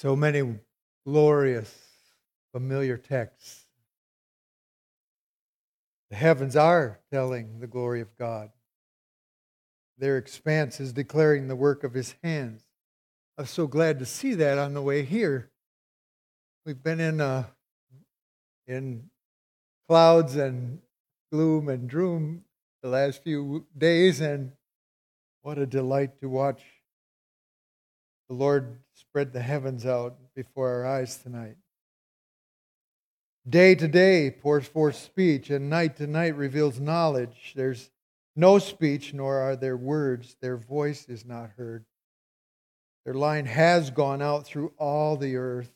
So many glorious, familiar texts. The heavens are telling the glory of God. Their expanse is declaring the work of his hands. I'm so glad to see that on the way here. We've been in uh, in clouds and gloom and droom the last few days, and what a delight to watch the Lord spread the heavens out before our eyes tonight. Day to day pours forth speech, and night to night reveals knowledge. There's no speech, nor are there words. Their voice is not heard. Their line has gone out through all the earth,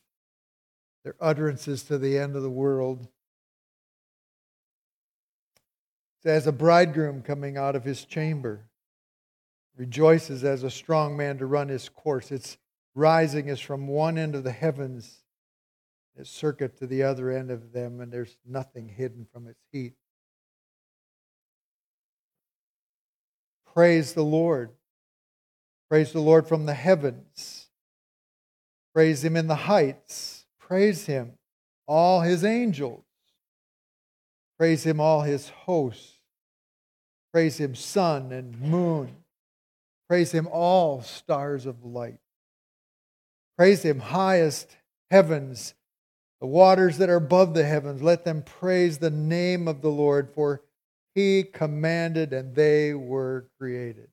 their utterances to the end of the world. It's as a bridegroom coming out of his chamber rejoices as a strong man to run his course. Its rising is from one end of the heavens, its circuit to the other end of them, and there's nothing hidden from its heat. Praise the Lord. Praise the Lord from the heavens. Praise him in the heights. Praise him, all his angels. Praise him, all his hosts. Praise him, sun and moon Praise him, all stars of light. Praise him, highest heavens, the waters that are above the heavens. Let them praise the name of the Lord, for he commanded and they were created.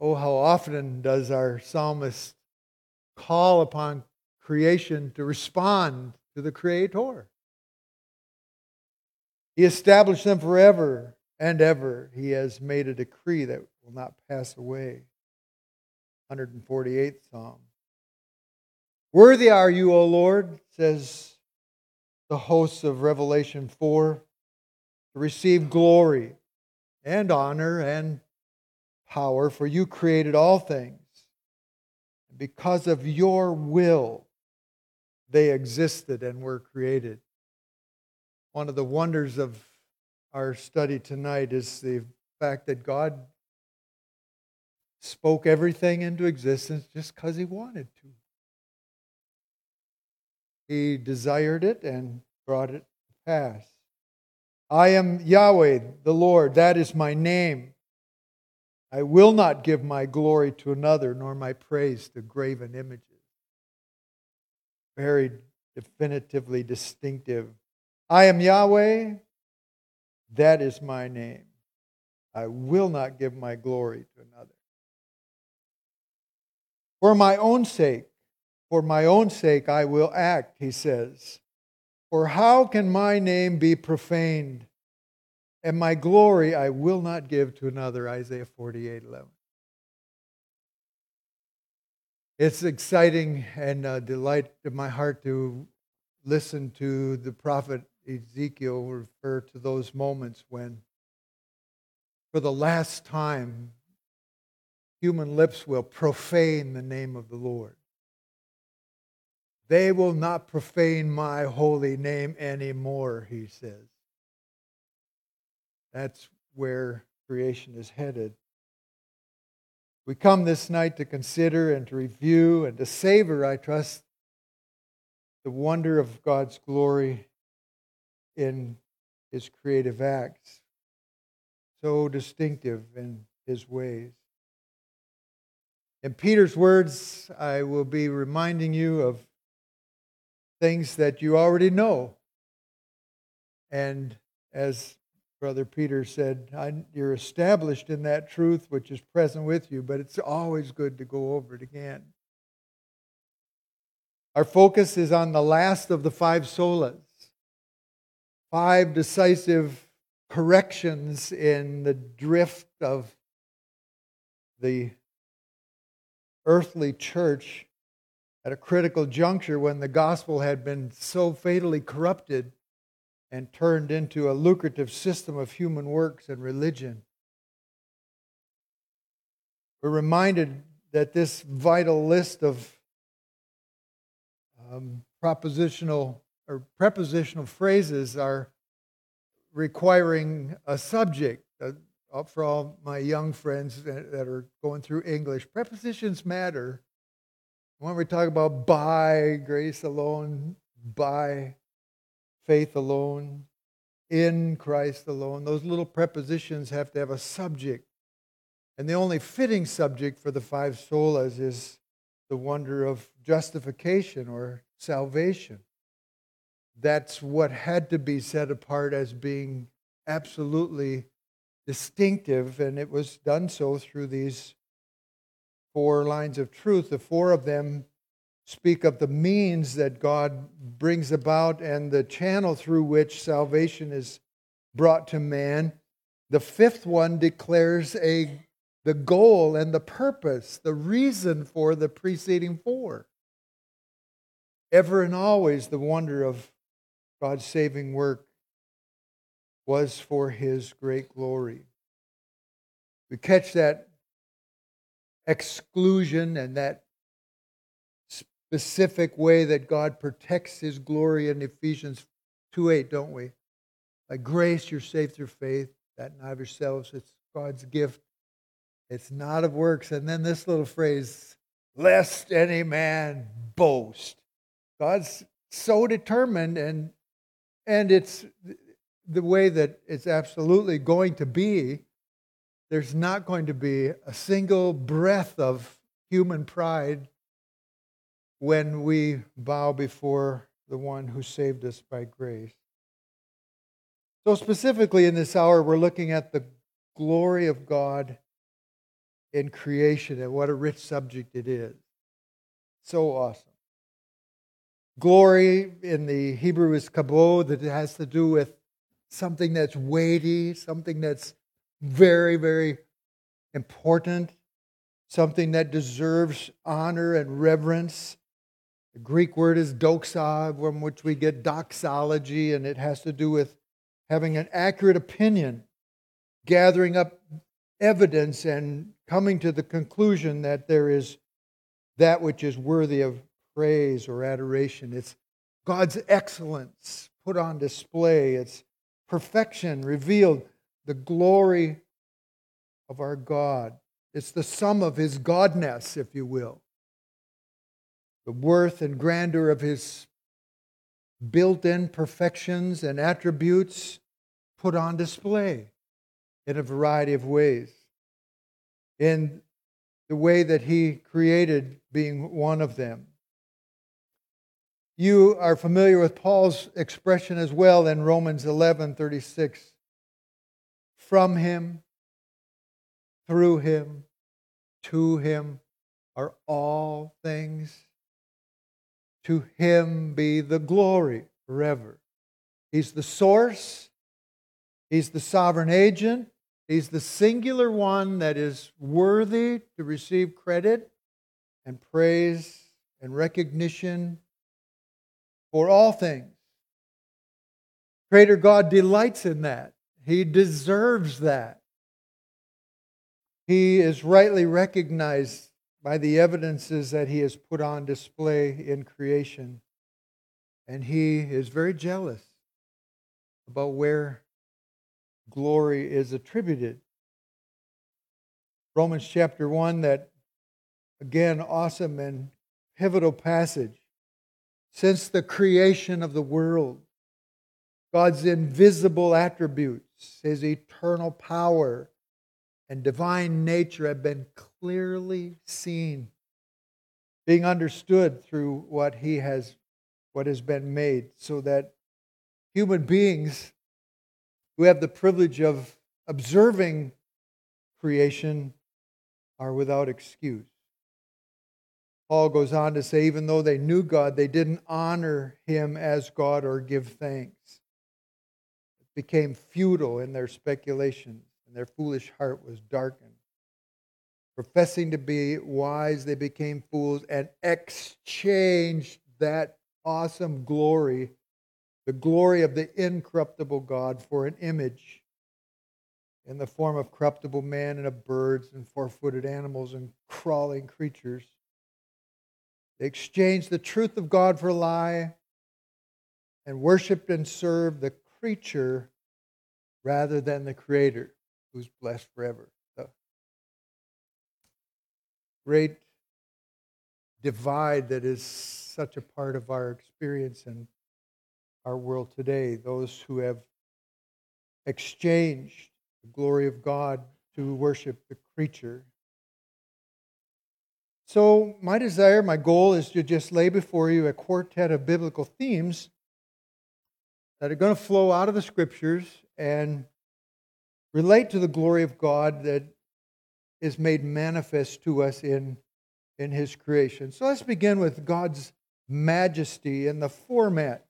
Oh, how often does our psalmist call upon creation to respond to the Creator? He established them forever and ever he has made a decree that will not pass away. 148th Psalm. Worthy are you, O Lord, says the hosts of Revelation 4, to receive glory and honor and power, for you created all things. Because of your will, they existed and were created. One of the wonders of our study tonight is the fact that God spoke everything into existence just because He wanted to. He desired it and brought it to pass. I am Yahweh, the Lord. That is my name. I will not give my glory to another, nor my praise to graven images. Very definitively distinctive. I am Yahweh, that is my name. I will not give my glory to another. For my own sake, for my own sake, I will act, he says. For how can my name be profaned? And my glory I will not give to another. Isaiah 48 11. It's exciting and a delight to my heart to listen to the prophet Ezekiel refer to those moments when, for the last time, human lips will profane the name of the Lord. They will not profane my holy name anymore, he says. That's where creation is headed. We come this night to consider and to review and to savor, I trust, the wonder of God's glory in his creative acts, so distinctive in his ways. In Peter's words, I will be reminding you of things that you already know. And as Brother Peter said, you're established in that truth which is present with you, but it's always good to go over it again. Our focus is on the last of the five solas five decisive corrections in the drift of the earthly church at a critical juncture when the gospel had been so fatally corrupted and turned into a lucrative system of human works and religion. We're reminded that this vital list of um, propositional or prepositional phrases are requiring a subject. For all my young friends that are going through English, prepositions matter. When we talk about by grace alone, by faith alone, in Christ alone, those little prepositions have to have a subject. And the only fitting subject for the five solas is the wonder of justification or salvation. That's what had to be set apart as being absolutely distinctive, and it was done so through these four lines of truth. The four of them speak of the means that God brings about and the channel through which salvation is brought to man. The fifth one declares a the goal and the purpose, the reason for the preceding four. Ever and always the wonder of God's saving work was for his great glory. We catch that exclusion and that specific way that God protects his glory in Ephesians 2 8, don't we? By grace, you're saved through faith, that not of yourselves, it's God's gift. It's not of works. And then this little phrase, lest any man boast. God's so determined, and, and it's the way that it's absolutely going to be. There's not going to be a single breath of human pride when we bow before the one who saved us by grace. So, specifically in this hour, we're looking at the glory of God in creation and what a rich subject it is. So awesome. Glory in the Hebrew is kabod, that has to do with something that's weighty, something that's very, very important, something that deserves honor and reverence. The Greek word is doxa, from which we get doxology, and it has to do with having an accurate opinion, gathering up evidence, and coming to the conclusion that there is that which is worthy of praise or adoration. It's God's excellence put on display, it's perfection revealed, the glory of our God. It's the sum of his godness, if you will the worth and grandeur of his built in perfections and attributes put on display in a variety of ways. In the way that he created being one of them. You are familiar with Paul's expression as well in Romans 11 36. From him, through him, to him are all things. To him be the glory forever. He's the source, he's the sovereign agent, he's the singular one that is worthy to receive credit and praise and recognition for all things. Creator God delights in that. He deserves that. He is rightly recognized by the evidences that he has put on display in creation. And he is very jealous about where glory is attributed. Romans chapter 1, that again, awesome and pivotal passage. Since the creation of the world, God's invisible attributes, his eternal power, and divine nature have been clearly seen, being understood through what he has what has been made, so that human beings who have the privilege of observing creation are without excuse. Paul goes on to say, even though they knew God, they didn't honor him as God or give thanks. It became futile in their speculations and their foolish heart was darkened. Professing to be wise, they became fools and exchanged that awesome glory, the glory of the incorruptible God, for an image in the form of corruptible man and of birds and four footed animals and crawling creatures. They exchanged the truth of God for a lie and worshiped and served the creature rather than the Creator who's blessed forever. The great divide that is such a part of our experience and our world today. Those who have exchanged the glory of God to worship the creature. So, my desire, my goal is to just lay before you a quartet of biblical themes that are going to flow out of the scriptures and relate to the glory of God that is made manifest to us in, in His creation. So, let's begin with God's majesty and the format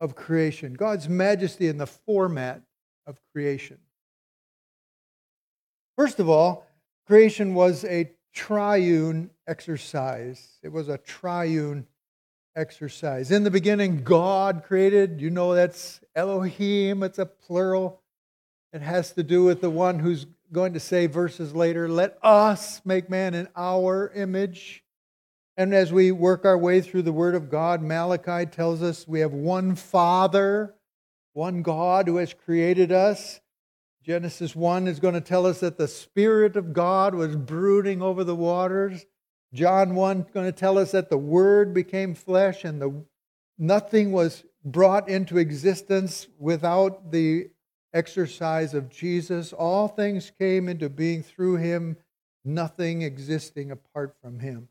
of creation. God's majesty in the format of creation. First of all, creation was a triune exercise. It was a triune exercise. In the beginning, God created. You know that's Elohim, it's a plural. It has to do with the one who's going to say verses later, let us make man in our image. And as we work our way through the Word of God, Malachi tells us we have one Father, one God who has created us. Genesis 1 is going to tell us that the Spirit of God was brooding over the waters. John 1 is going to tell us that the Word became flesh and the, nothing was brought into existence without the exercise of Jesus. All things came into being through him, nothing existing apart from him.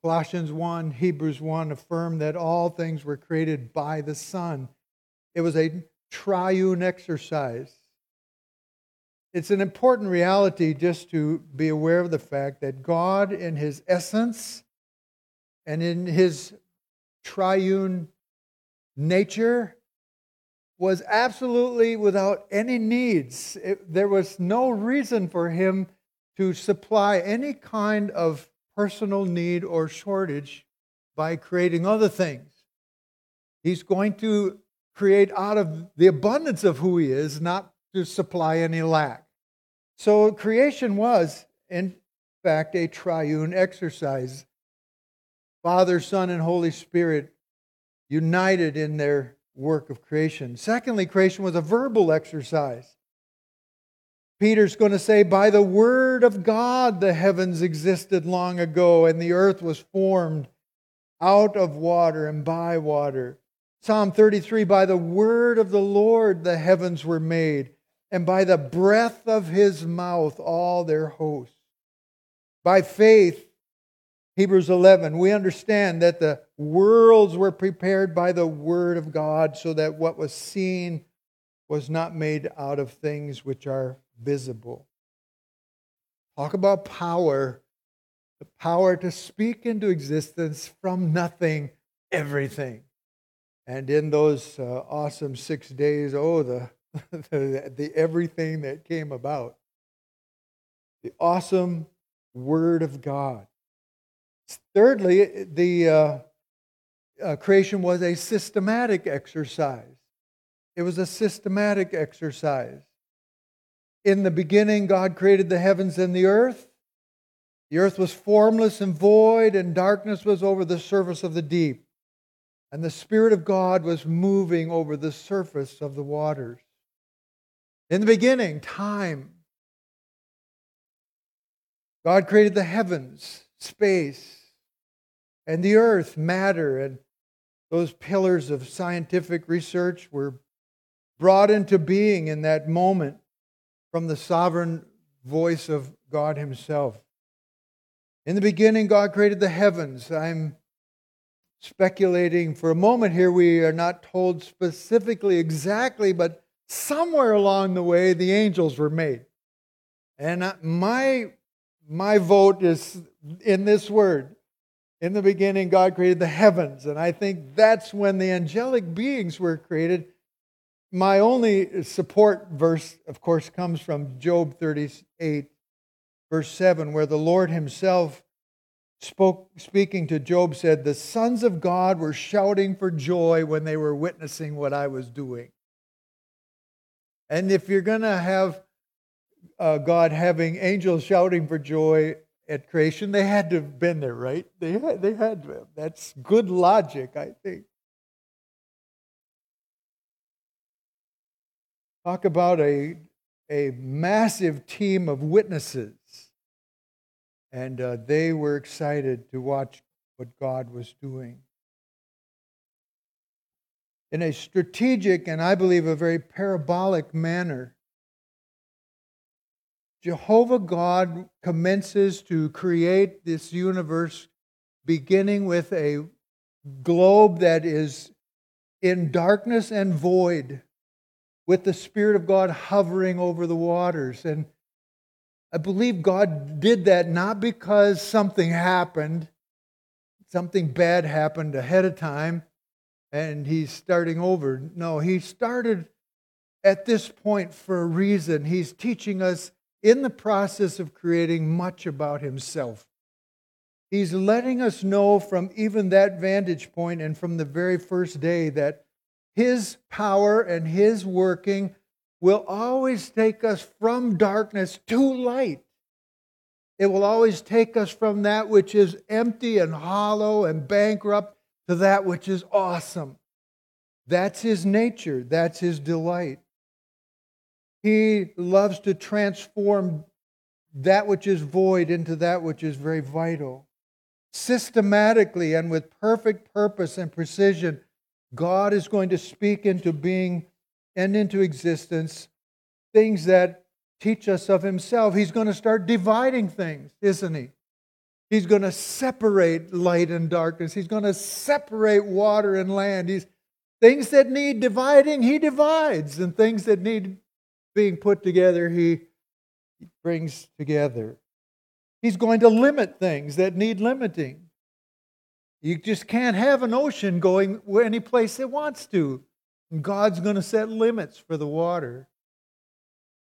Colossians 1, Hebrews 1 affirm that all things were created by the Son. It was a triune exercise. It's an important reality just to be aware of the fact that God, in his essence and in his triune nature, was absolutely without any needs. It, there was no reason for him to supply any kind of personal need or shortage by creating other things. He's going to create out of the abundance of who he is, not to supply any lack. So creation was, in fact, a triune exercise. Father, Son, and Holy Spirit united in their work of creation. Secondly, creation was a verbal exercise. Peter's going to say, By the word of God, the heavens existed long ago, and the earth was formed out of water and by water. Psalm 33 By the word of the Lord, the heavens were made and by the breath of his mouth all their hosts. By faith, Hebrews 11, we understand that the worlds were prepared by the word of God so that what was seen was not made out of things which are visible. Talk about power the power to speak into existence from nothing everything. And in those uh, awesome six days, oh, the the, the everything that came about. The awesome Word of God. Thirdly, the uh, uh, creation was a systematic exercise. It was a systematic exercise. In the beginning, God created the heavens and the earth. The earth was formless and void, and darkness was over the surface of the deep. And the Spirit of God was moving over the surface of the waters. In the beginning, time. God created the heavens, space, and the earth, matter, and those pillars of scientific research were brought into being in that moment from the sovereign voice of God Himself. In the beginning, God created the heavens. I'm speculating for a moment here. We are not told specifically exactly, but somewhere along the way, the angels were made. And my, my vote is in this word. In the beginning, God created the heavens. And I think that's when the angelic beings were created. My only support verse, of course, comes from Job 38, verse 7, where the Lord Himself spoke, speaking to Job, said, The sons of God were shouting for joy when they were witnessing what I was doing. And if you're going to have uh, God having angels shouting for joy at creation, they had to have been there, right? They had, they had to have. That's good logic, I think. Talk about a, a massive team of witnesses. And uh, they were excited to watch what God was doing. In a strategic and I believe a very parabolic manner, Jehovah God commences to create this universe beginning with a globe that is in darkness and void, with the Spirit of God hovering over the waters. And I believe God did that not because something happened, something bad happened ahead of time, and he's starting over. No, he started at this point for a reason. He's teaching us in the process of creating much about himself. He's letting us know from even that vantage point and from the very first day that his power and his working will always take us from darkness to light. It will always take us from that which is empty and hollow and bankrupt to that which is awesome. That's his nature, that's his delight. He loves to transform that which is void into that which is very vital. Systematically and with perfect purpose and precision, God is going to speak into being and into existence things that teach us of Himself. He's going to start dividing things, isn't He? He's going to separate light and darkness. He's going to separate water and land. He's, things that need dividing, He divides, and things that need being put together, He brings together. He's going to limit things that need limiting. You just can't have an ocean going any place it wants to. And God's going to set limits for the water.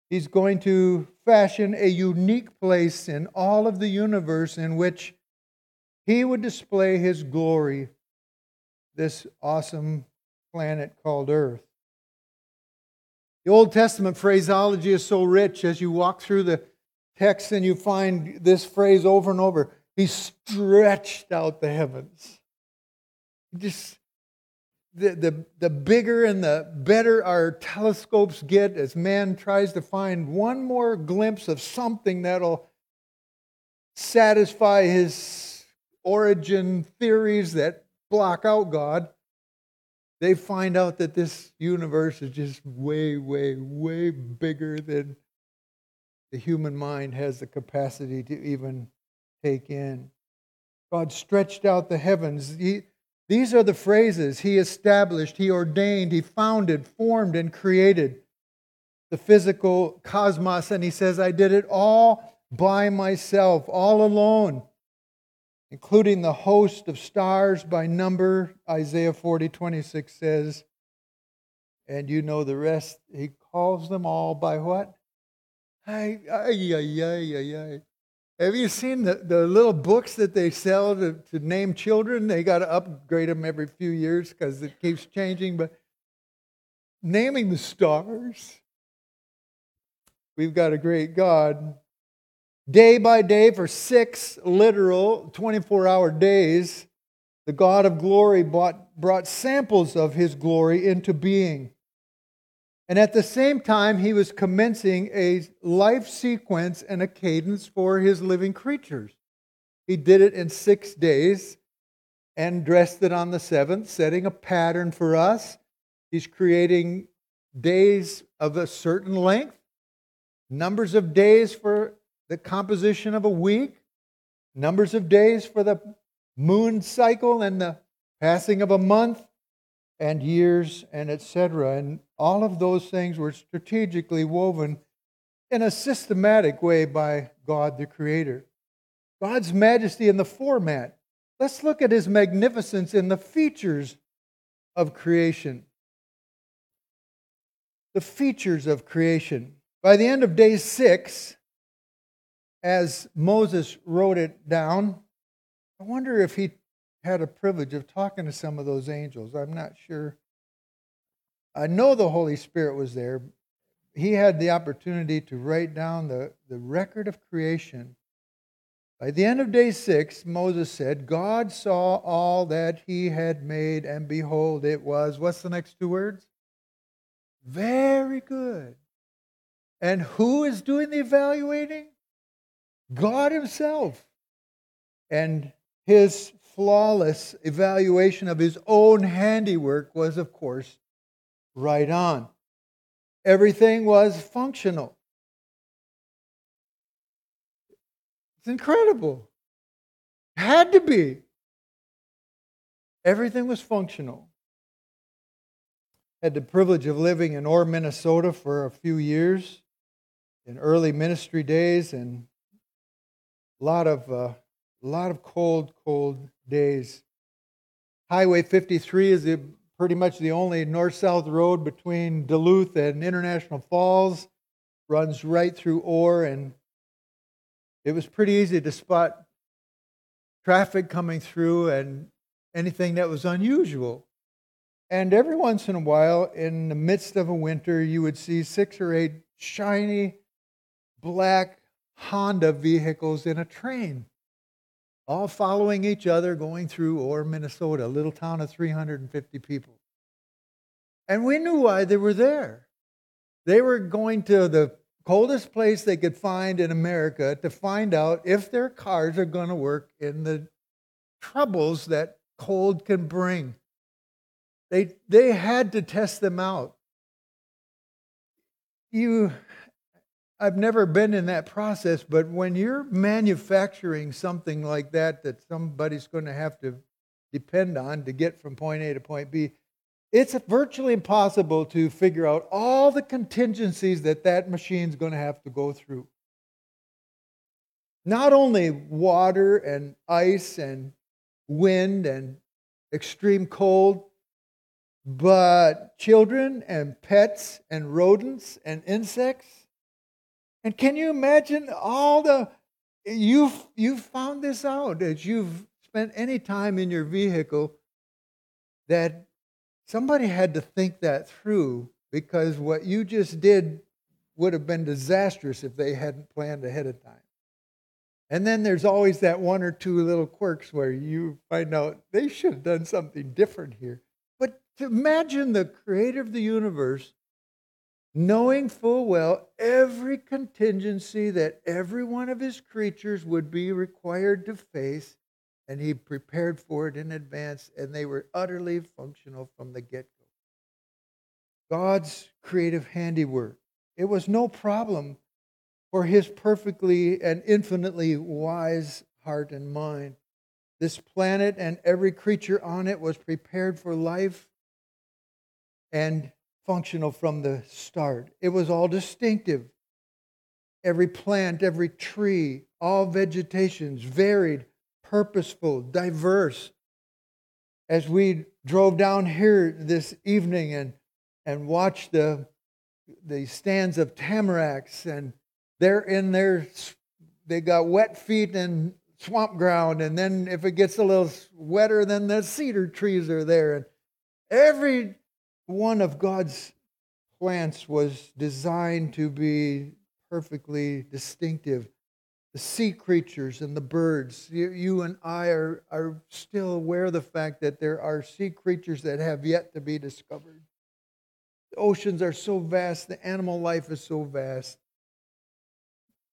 He's going to fashion a unique place in all of the universe in which he would display his glory, this awesome planet called Earth. The Old Testament phraseology is so rich as you walk through the text and you find this phrase over and over. He stretched out the heavens. Just the, the, the bigger and the better our telescopes get as man tries to find one more glimpse of something that'll satisfy his origin theories that block out God, they find out that this universe is just way, way, way bigger than the human mind has the capacity to even take in. God stretched out the heavens. He, these are the phrases He established, He ordained, He founded, formed, and created the physical cosmos. And He says, I did it all by myself, all alone, including the host of stars by number. Isaiah 40 26 says, and you know the rest. He calls them all by what? Ay, ay, ay, ay, ay, ay. Have you seen the, the little books that they sell to, to name children? They got to upgrade them every few years because it keeps changing. But naming the stars, we've got a great God. Day by day, for six literal 24 hour days, the God of glory brought, brought samples of his glory into being. And at the same time, he was commencing a life sequence and a cadence for his living creatures. He did it in six days and dressed it on the seventh, setting a pattern for us. He's creating days of a certain length, numbers of days for the composition of a week, numbers of days for the moon cycle and the passing of a month, and years and etc. And all of those things were strategically woven in a systematic way by God the Creator. God's majesty in the format. Let's look at his magnificence in the features of creation. The features of creation. By the end of day six, as Moses wrote it down, I wonder if he had a privilege of talking to some of those angels. I'm not sure. I know the Holy Spirit was there. He had the opportunity to write down the, the record of creation. By the end of day six, Moses said, God saw all that he had made, and behold, it was, what's the next two words? Very good. And who is doing the evaluating? God Himself. And His flawless evaluation of his own handiwork was, of course, right on. Everything was functional. It's incredible. Had to be. Everything was functional. Had the privilege of living in Orr, Minnesota for a few years in early ministry days and a lot of uh, a lot of cold, cold days. Highway 53 is the, pretty much the only north-south road between Duluth and International Falls. Runs right through Orr, and it was pretty easy to spot traffic coming through and anything that was unusual. And every once in a while, in the midst of a winter, you would see six or eight shiny black Honda vehicles in a train, all following each other going through Orr, Minnesota, a little town of 350 people. And we knew why they were there. They were going to the coldest place they could find in America to find out if their cars are going to work in the troubles that cold can bring. They, they had to test them out. You I've never been in that process, but when you're manufacturing something like that that somebody's going to have to depend on to get from point A to point B, it's virtually impossible to figure out all the contingencies that that machine's going to have to go through. Not only water and ice and wind and extreme cold, but children and pets and rodents and insects and can you imagine all the you've you've found this out as you've spent any time in your vehicle that somebody had to think that through because what you just did would have been disastrous if they hadn't planned ahead of time. And then there's always that one or two little quirks where you find out they should have done something different here. But to imagine the creator of the universe knowing full well every contingency that every one of his creatures would be required to face, and he prepared for it in advance, and they were utterly functional from the get go. God's creative handiwork. It was no problem for his perfectly and infinitely wise heart and mind. This planet and every creature on it was prepared for life and functional from the start. It was all distinctive. Every plant, every tree, all vegetations, varied, purposeful, diverse. As we drove down here this evening and, and watched the, the stands of tamaracks, and they're in their, they got wet feet and swamp ground, and then if it gets a little wetter, then the cedar trees are there. And every one of God's plants was designed to be perfectly distinctive. The sea creatures and the birds, you, you, and I are, are still aware of the fact that there are sea creatures that have yet to be discovered. The oceans are so vast, the animal life is so vast.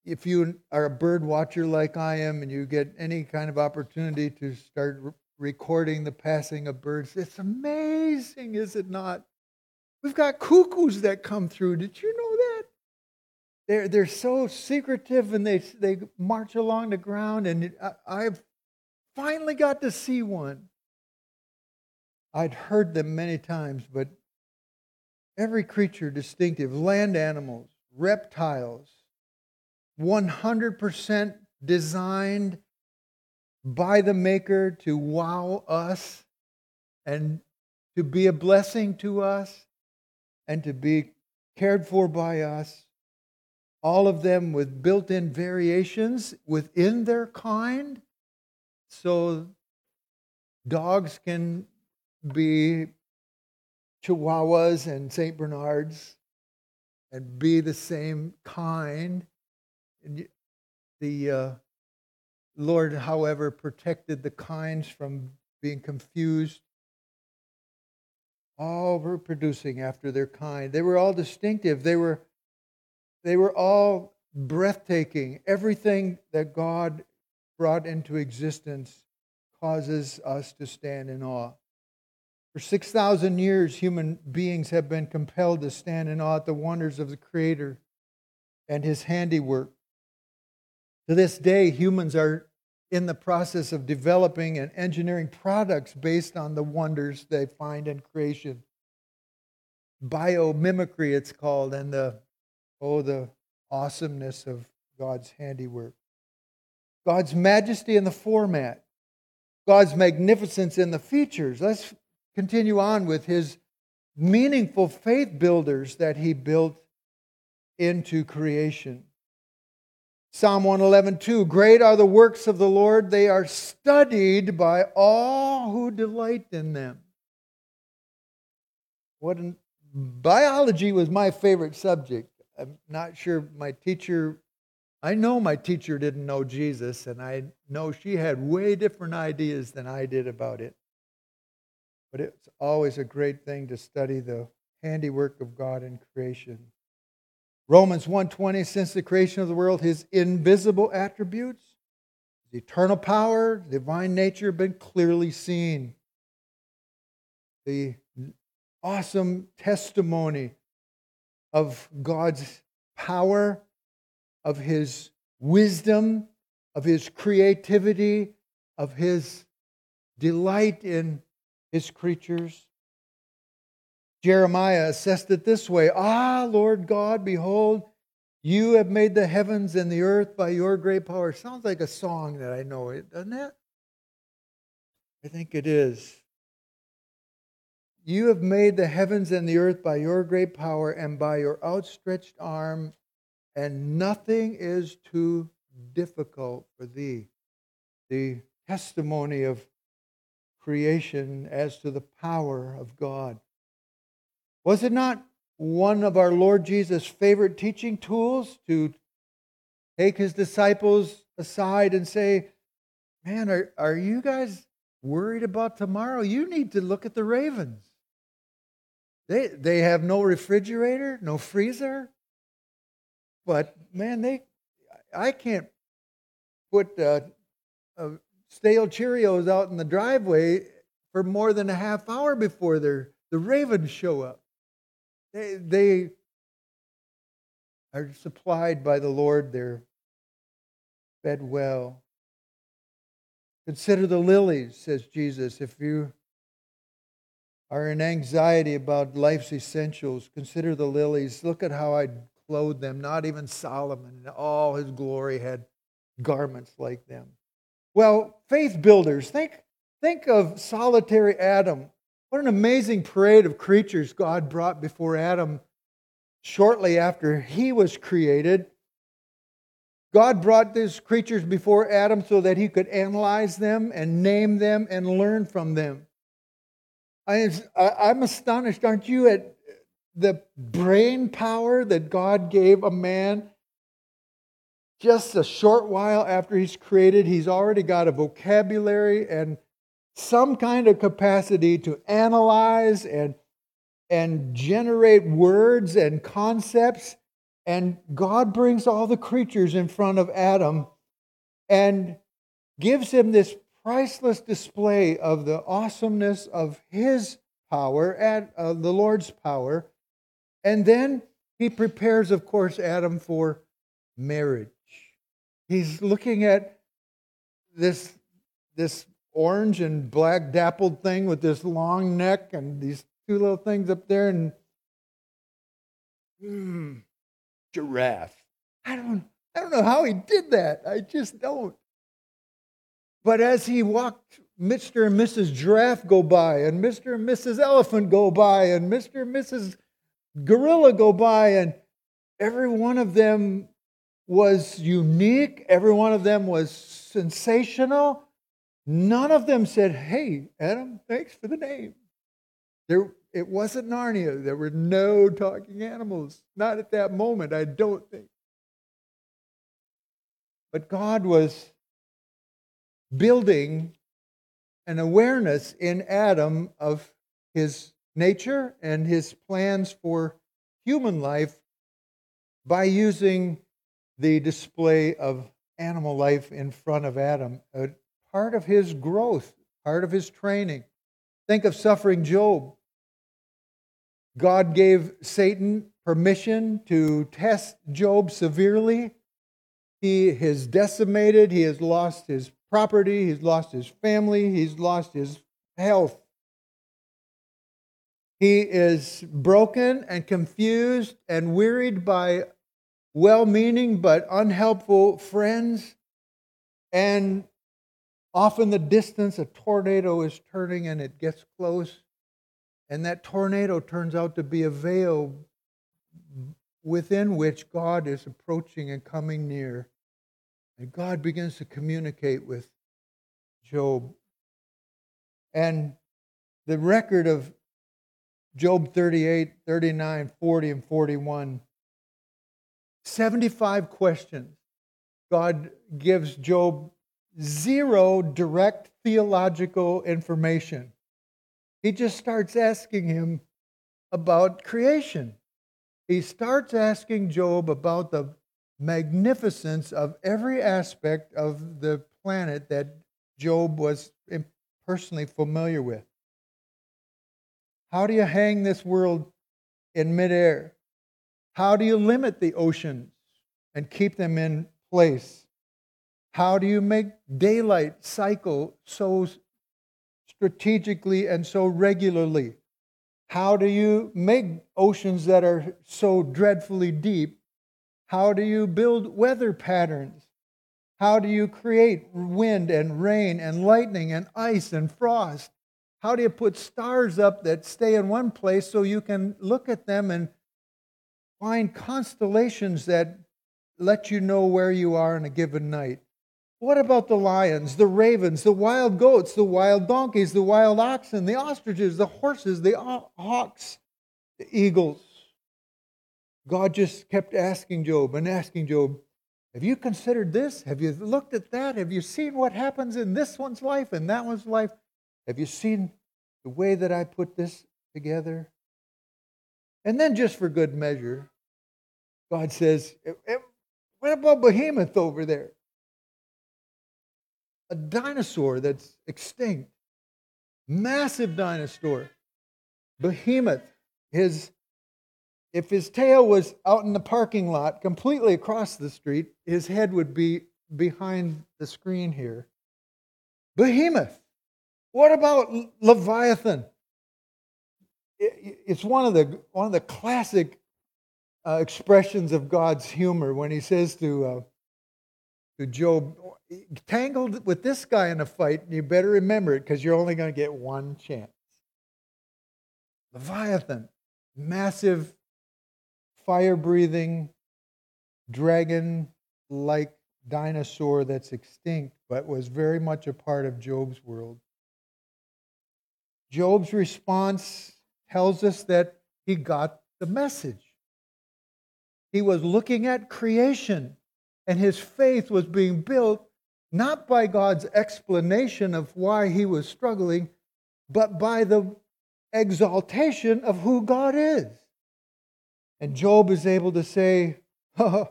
If you are a bird watcher like I am and you get any kind of opportunity to start recording the passing of birds, it's amazing, is it not? We've got cuckoos that come through. Did you know that? They're, they're so secretive and they, they march along the ground, and I, I've finally got to see one. I'd heard them many times, but every creature distinctive land animals, reptiles, 100% designed by the Maker to wow us and to be a blessing to us and to be cared for by us, all of them with built in variations within their kind. So dogs can be Chihuahuas and St. Bernards and be the same kind. The uh, Lord, however, protected the kinds from being confused all reproducing after their kind. They were all distinctive. They were, they were all breathtaking. Everything that God brought into existence causes us to stand in awe. For 6,000 years, human beings have been compelled to stand in awe at the wonders of the Creator and His handiwork. To this day, humans are in the process of developing and engineering products based on the wonders they find in creation. Biomimicry, it's called, and the oh, the awesomeness of God's handiwork. God's majesty in the format, God's magnificence in the features. Let's continue on with his meaningful faith builders that he built into creation. Psalm 111, 2 Great are the works of the Lord, they are studied by all who delight in them. What an, biology was my favorite subject. I'm not sure my teacher, I know my teacher didn't know Jesus, and I know she had way different ideas than I did about it. But it's always a great thing to study the handiwork of God in creation. Romans 1:20 since the creation of the world his invisible attributes eternal power divine nature have been clearly seen. The awesome testimony of God's power of his wisdom of his creativity of his delight in his creatures Jeremiah assessed it this way Ah, Lord God, behold, you have made the heavens and the earth by your great power. Sounds like a song that I know, doesn't it? I think it is. You have made the heavens and the earth by your great power and by your outstretched arm, and nothing is too difficult for thee. The testimony of creation as to the power of God. Was it not one of our Lord Jesus' favorite teaching tools to take his disciples aside and say, Man, are, are you guys worried about tomorrow? You need to look at the ravens. They, they have no refrigerator, no freezer. But man, they I can't put uh, uh, stale Cheerios out in the driveway for more than a half hour before the ravens show up. They, they are supplied by the Lord, they're fed well. Consider the lilies, says Jesus. If you are in anxiety about life's essentials, consider the lilies. Look at how I clothed them. Not even Solomon in all his glory had garments like them. Well, faith builders, think, think of solitary Adam what an amazing parade of creatures God brought before Adam shortly after he was created. God brought these creatures before Adam so that he could analyze them and name them and learn from them. I, am astonished, aren't you, at the brain power that God gave a man just a short while after he's created? He's already got a vocabulary and some kind of capacity to analyze and, and generate words and concepts. And God brings all the creatures in front of Adam and gives him this priceless display of the awesomeness of his power and uh, the Lord's power. And then he prepares, of course, Adam for marriage. He's looking at this, this orange and black dappled thing with this long neck and these two little things up there and mm, giraffe. I don't I don't know how he did that. I just don't. But as he walked, Mr. and Mrs. Giraffe go by, and Mr. and Mrs. Elephant go by, and Mr. and Mrs. Gorilla go by, and every one of them was unique. Every one of them was sensational. None of them said, Hey, Adam, thanks for the name. There, it wasn't Narnia. There were no talking animals. Not at that moment, I don't think. But God was building an awareness in Adam of his nature and his plans for human life by using the display of animal life in front of Adam, uh, part of his growth, part of his training. Think of suffering Job. God gave Satan permission to test Job severely. He is decimated, he has lost his property, he's lost his family, he's lost his health. He is broken and confused and wearied by well meaning but unhelpful friends. And off in the distance, a tornado is turning and it gets close. And that tornado turns out to be a veil within which God is approaching and coming near. And God begins to communicate with Job. And the record of Job 38, 39, 40, and 41 75 questions. God gives Job zero direct theological information. He just starts asking him about creation. He starts asking Job about the magnificence of every aspect of the planet that Job was personally familiar with. How do you hang this world in midair? How do you limit the oceans and keep them in place? How do you make daylight cycle so strategically and so regularly? How do you make oceans that are so dreadfully deep? How do you build weather patterns? How do you create wind and rain and lightning and ice and frost? How do you put stars up that stay in one place so you can look at them and find constellations that let you know where you are in a given night. What about the lions, the ravens, the wild goats, the wild donkeys, the wild oxen, the ostriches, the horses, the hawks, the eagles? God just kept asking Job and asking Job, Have you considered this? Have you looked at that? Have you seen what happens in this one's life and that one's life? Have you seen the way that I put this together? And then, just for good measure, God says, eh, eh, What about Behemoth over there? A dinosaur that's extinct, massive dinosaur. Behemoth, his if his tail was out in the parking lot completely across the street, his head would be behind the screen here. Behemoth. What about Leviathan? It's one of the one of the classic uh, expressions of God's humor when he says to, uh, to Job, tangled with this guy in a fight, you better remember it because you're only going to get one chance. Leviathan, massive, fire breathing, dragon like dinosaur that's extinct, but was very much a part of Job's world. Job's response tells us that he got the message. He was looking at creation, and his faith was being built not by God's explanation of why he was struggling, but by the exaltation of who God is. And Job is able to say, oh,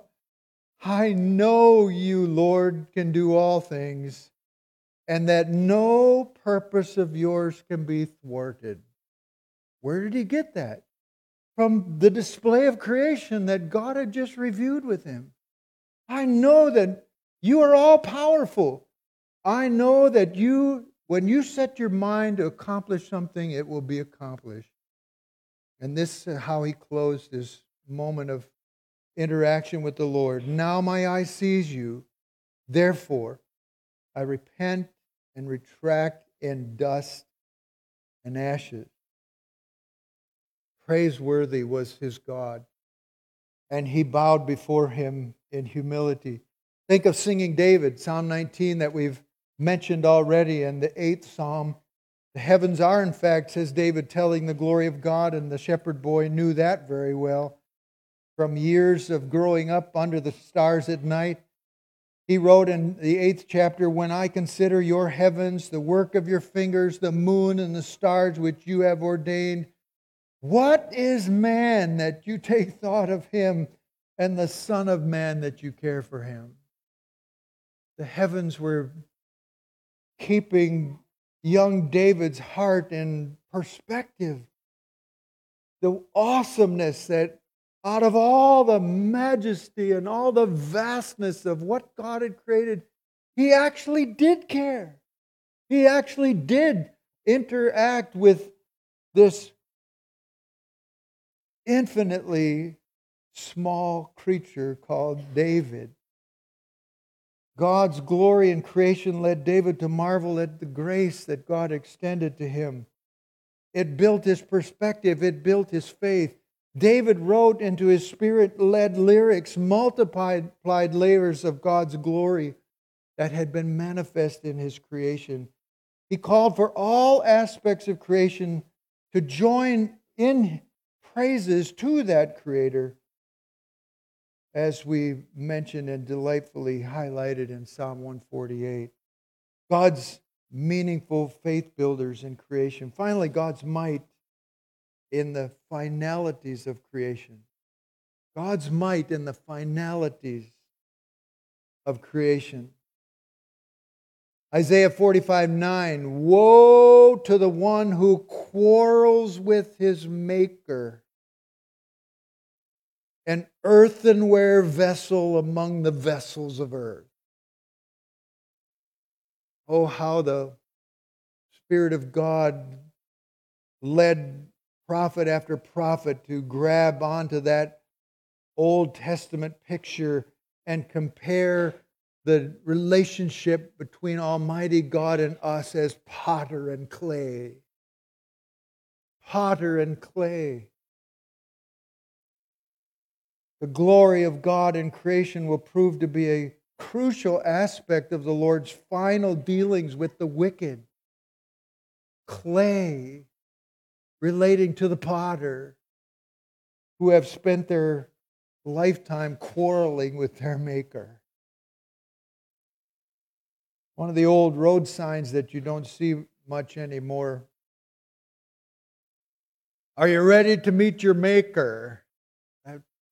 I know you, Lord, can do all things, and that no purpose of yours can be thwarted. Where did he get that? from the display of creation that God had just reviewed with him. I know that you are all powerful. I know that you, when you set your mind to accomplish something, it will be accomplished. And this is how he closed his moment of interaction with the Lord. Now my eye sees you. Therefore, I repent and retract in dust and ashes. Praiseworthy was his God. And he bowed before him in humility. Think of singing David, Psalm 19, that we've mentioned already, and the eighth psalm. The heavens are, in fact, says David, telling the glory of God, and the shepherd boy knew that very well. From years of growing up under the stars at night, he wrote in the eighth chapter When I consider your heavens, the work of your fingers, the moon and the stars which you have ordained, what is man that you take thought of him, and the Son of Man that you care for him? The heavens were keeping young David's heart in perspective. The awesomeness that out of all the majesty and all the vastness of what God had created, he actually did care. He actually did interact with this infinitely small creature called David. God's glory in creation led David to marvel at the grace that God extended to him. It built his perspective, it built his faith. David wrote into his spirit led lyrics, multiplied layers of God's glory that had been manifest in his creation. He called for all aspects of creation to join in praises to that Creator, as we mentioned and delightfully highlighted in Psalm 148. God's meaningful faith builders in creation. Finally, God's might in the finalities of creation. God's might in the finalities of creation. Isaiah 45 9 Woe to the one who quarrels with his maker, an earthenware vessel among the vessels of earth. Oh, how the Spirit of God led prophet after prophet to grab onto that Old Testament picture and compare the relationship between Almighty God and us as potter and clay. Potter and clay. The glory of God in creation will prove to be a crucial aspect of the Lord's final dealings with the wicked. Clay relating to the potter who have spent their lifetime quarreling with their maker. One of the old road signs that you don't see much anymore. Are you ready to meet your maker?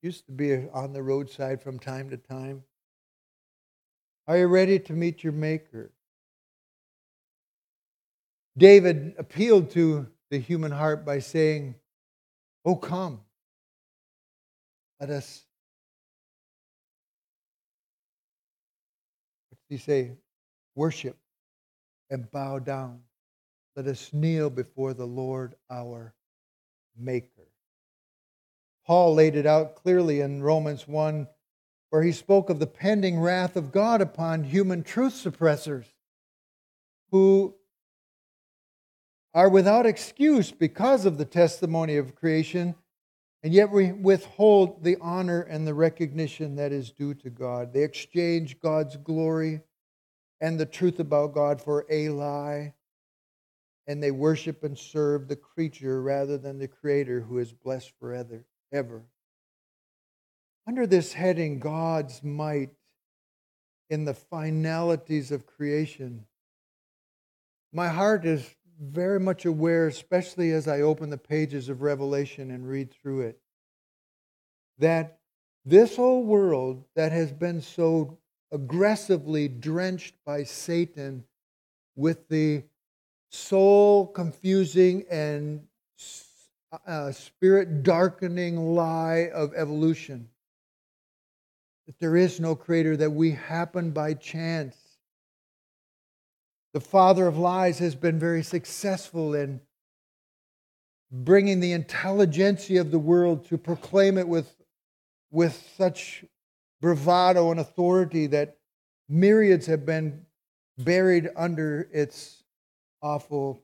Used to be on the roadside from time to time. Are you ready to meet your maker? David appealed to the human heart by saying, Oh, come, let us. He say? worship and bow down. Let us kneel before the Lord our Maker. Paul laid it out clearly in Romans 1, where he spoke of the pending wrath of God upon human truth suppressors who are without excuse because of the testimony of creation, and yet we withhold the honor and the recognition that is due to God. They exchange God's glory and the truth about God for a lie, and they worship and serve the creature rather than the Creator who is blessed forever. Ever. Under this heading, God's might in the finalities of creation, my heart is very much aware, especially as I open the pages of Revelation and read through it, that this whole world that has been so aggressively drenched by Satan with the soul confusing and uh, spirit darkening lie of evolution. That there is no creator, that we happen by chance. The father of lies has been very successful in bringing the intelligentsia of the world to proclaim it with, with such bravado and authority that myriads have been buried under its awful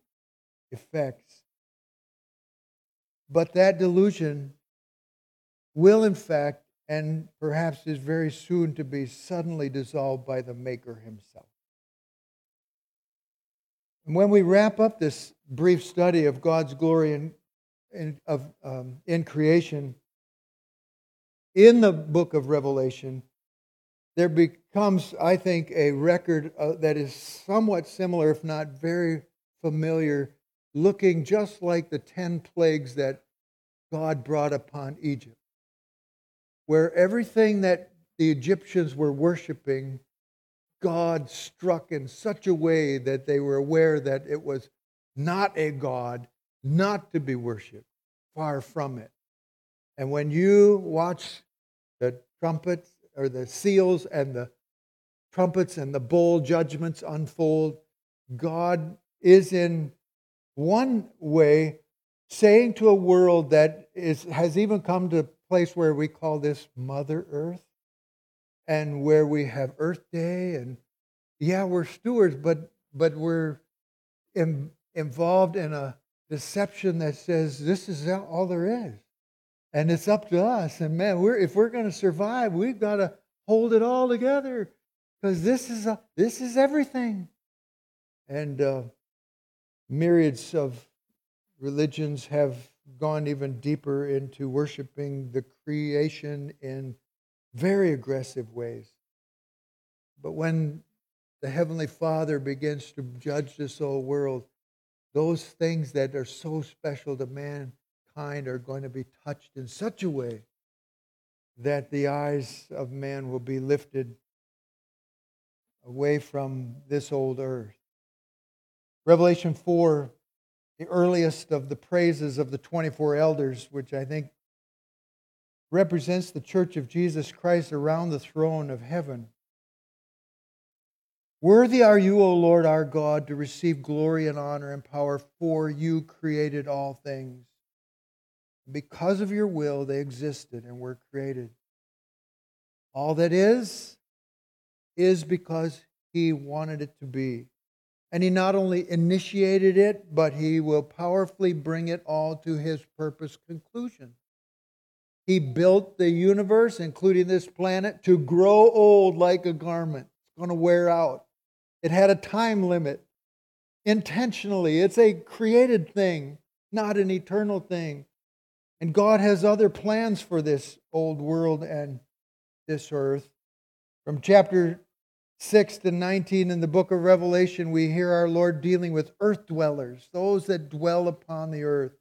effects. But that delusion will, in fact, and perhaps is very soon to be suddenly dissolved by the Maker himself. And when we wrap up this brief study of God's glory in, in, of, um, in creation, in the book of Revelation, there becomes, I think, a record uh, that is somewhat similar, if not very familiar, looking just like the 10 plagues that God brought upon Egypt, where everything that the Egyptians were worshiping God struck in such a way that they were aware that it was not a God, not to be worshiped, far from it. And when you watch the trumpets or the seals and the trumpets and the bowl judgments unfold, God is in one way saying to a world that is, has even come to a place where we call this Mother Earth and where we have Earth Day and yeah, we're stewards, but but we're in, involved in a deception that says this is all there is, and it's up to us. And man, we're if we're going to survive, we've got to hold it all together because this is a, this is everything. And uh, myriads of religions have gone even deeper into worshiping the creation in very aggressive ways. But when the Heavenly Father begins to judge this whole world, those things that are so special to mankind are going to be touched in such a way that the eyes of man will be lifted away from this old earth. Revelation 4, the earliest of the praises of the 24 elders, which I think represents the church of Jesus Christ around the throne of heaven. Worthy are you, O Lord our God, to receive glory and honor and power, for you created all things. Because of your will, they existed and were created. All that is, is because he wanted it to be. And he not only initiated it, but he will powerfully bring it all to his purpose conclusion. He built the universe, including this planet, to grow old like a garment. It's going to wear out. It had a time limit intentionally. It's a created thing, not an eternal thing. And God has other plans for this old world and this earth. From chapter 6 to 19 in the book of Revelation, we hear our Lord dealing with earth dwellers, those that dwell upon the earth.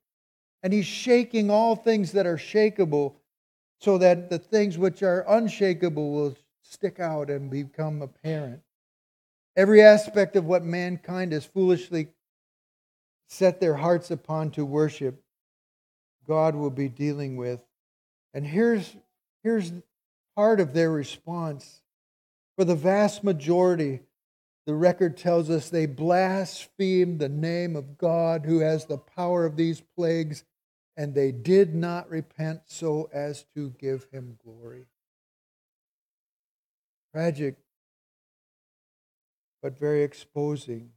And He's shaking all things that are shakable so that the things which are unshakable will stick out and become apparent. Every aspect of what mankind has foolishly set their hearts upon to worship, God will be dealing with. And here's, here's part of their response. For the vast majority, the record tells us they blasphemed the name of God who has the power of these plagues, and they did not repent so as to give him glory. Tragic but very exposing.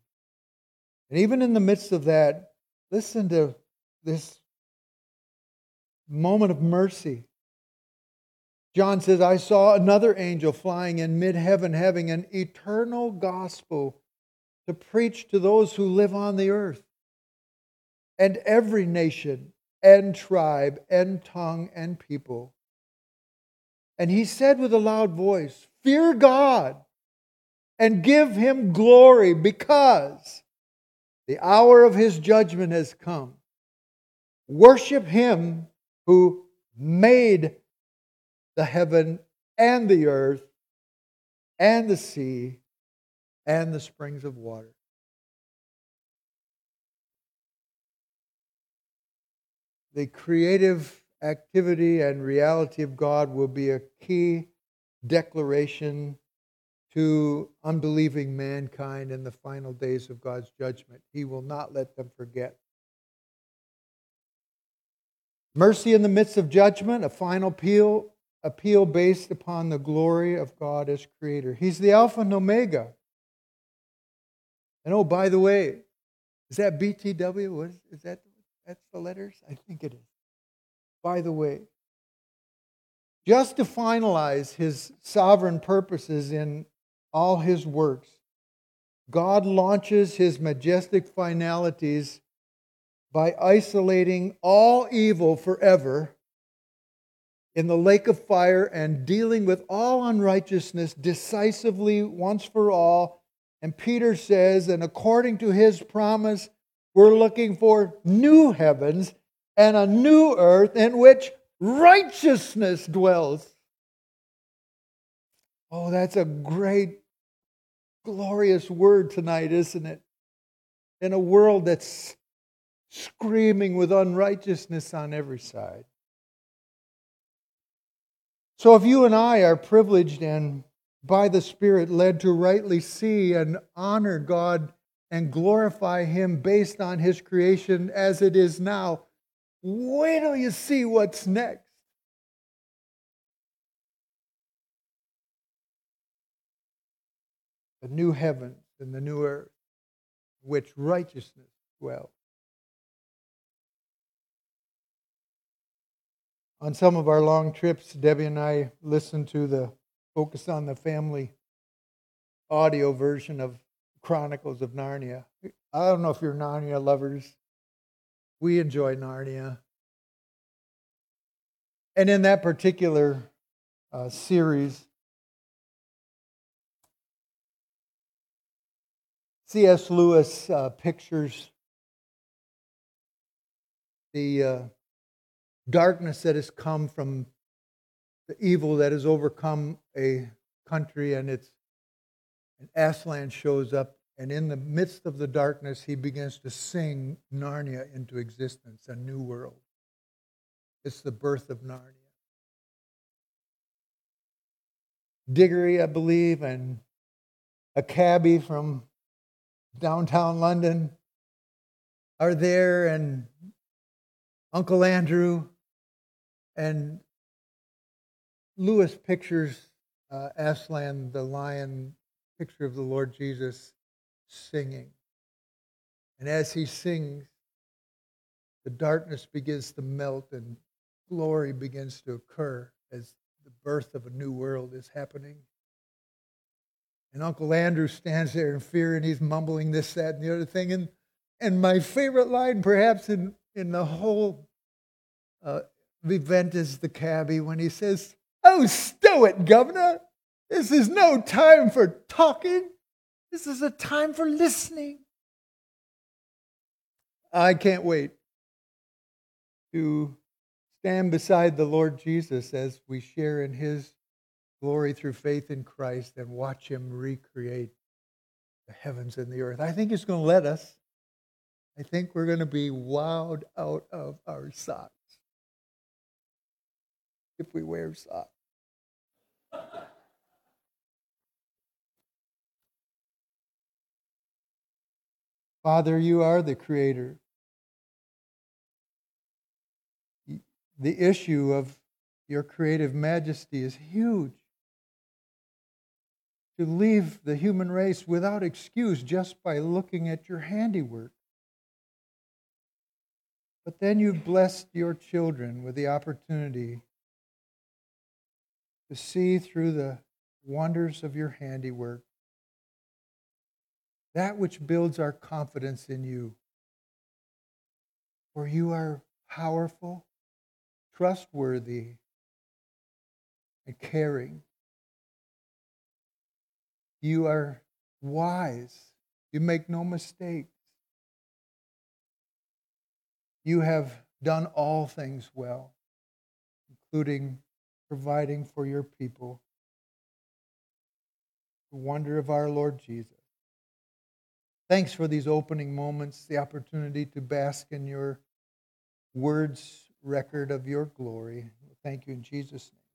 And even in the midst of that, listen to this moment of mercy. John says, I saw another angel flying in mid heaven, having an eternal gospel to preach to those who live on the earth, and every nation, and tribe, and tongue, and people. And he said with a loud voice, Fear God and give him glory because the hour of his judgment has come. Worship him who made the heaven and the earth and the sea and the springs of water. The creative activity and reality of God will be a key declaration to unbelieving mankind in the final days of God's judgment. He will not let them forget. Mercy in the midst of judgment, a final appeal, appeal based upon the glory of God as creator. He's the Alpha and Omega. And oh, by the way, is that BTW? What is, is that that's the letters? I think it is. By the way, just to finalize his sovereign purposes in all his works. God launches his majestic finalities by isolating all evil forever in the lake of fire and dealing with all unrighteousness decisively once for all. And Peter says, and according to his promise, we're looking for new heavens and a new earth in which righteousness dwells. Oh, that's a great glorious word tonight, isn't it? In a world that's screaming with unrighteousness on every side. So, if you and I are privileged and by the Spirit led to rightly see and honor God and glorify Him based on His creation as it is now, wait till you see what's next. The new heavens and the new earth, which righteousness dwells. On some of our long trips, Debbie and I listen to the Focus on the Family audio version of Chronicles of Narnia. I don't know if you're Narnia lovers. We enjoy Narnia. And in that particular uh, series, C.S. Lewis uh, pictures the uh, darkness that has come from the evil that has overcome a country and it's and Aslan shows up and in the midst of the darkness he begins to sing Narnia into existence a new world. It's the birth of Narnia. Diggory I believe and a cabbie from downtown London are there and Uncle Andrew and Lewis pictures uh, Aslan, the lion, picture of the Lord Jesus singing. And as he sings, the darkness begins to melt and glory begins to occur as the birth of a new world is happening. And Uncle Andrew stands there in fear and he's mumbling this, that, and the other thing. And, and my favorite line, perhaps, in, in the whole uh, event is the cabbie when he says, Oh, stow it, governor. This is no time for talking. This is a time for listening. I can't wait to stand beside the Lord Jesus as we share in his glory through faith in Christ and watch him recreate the heavens and the earth. I think he's going to let us. I think we're going to be wowed out of our socks if we wear socks. Father, you are the creator. The issue of your creative majesty is huge. To leave the human race without excuse just by looking at your handiwork. But then you blessed your children with the opportunity to see through the wonders of your handiwork that which builds our confidence in you. For you are powerful, trustworthy, and caring. You are wise. You make no mistakes. You have done all things well, including providing for your people. The wonder of our Lord Jesus. Thanks for these opening moments, the opportunity to bask in your words record of your glory. Thank you in Jesus' name.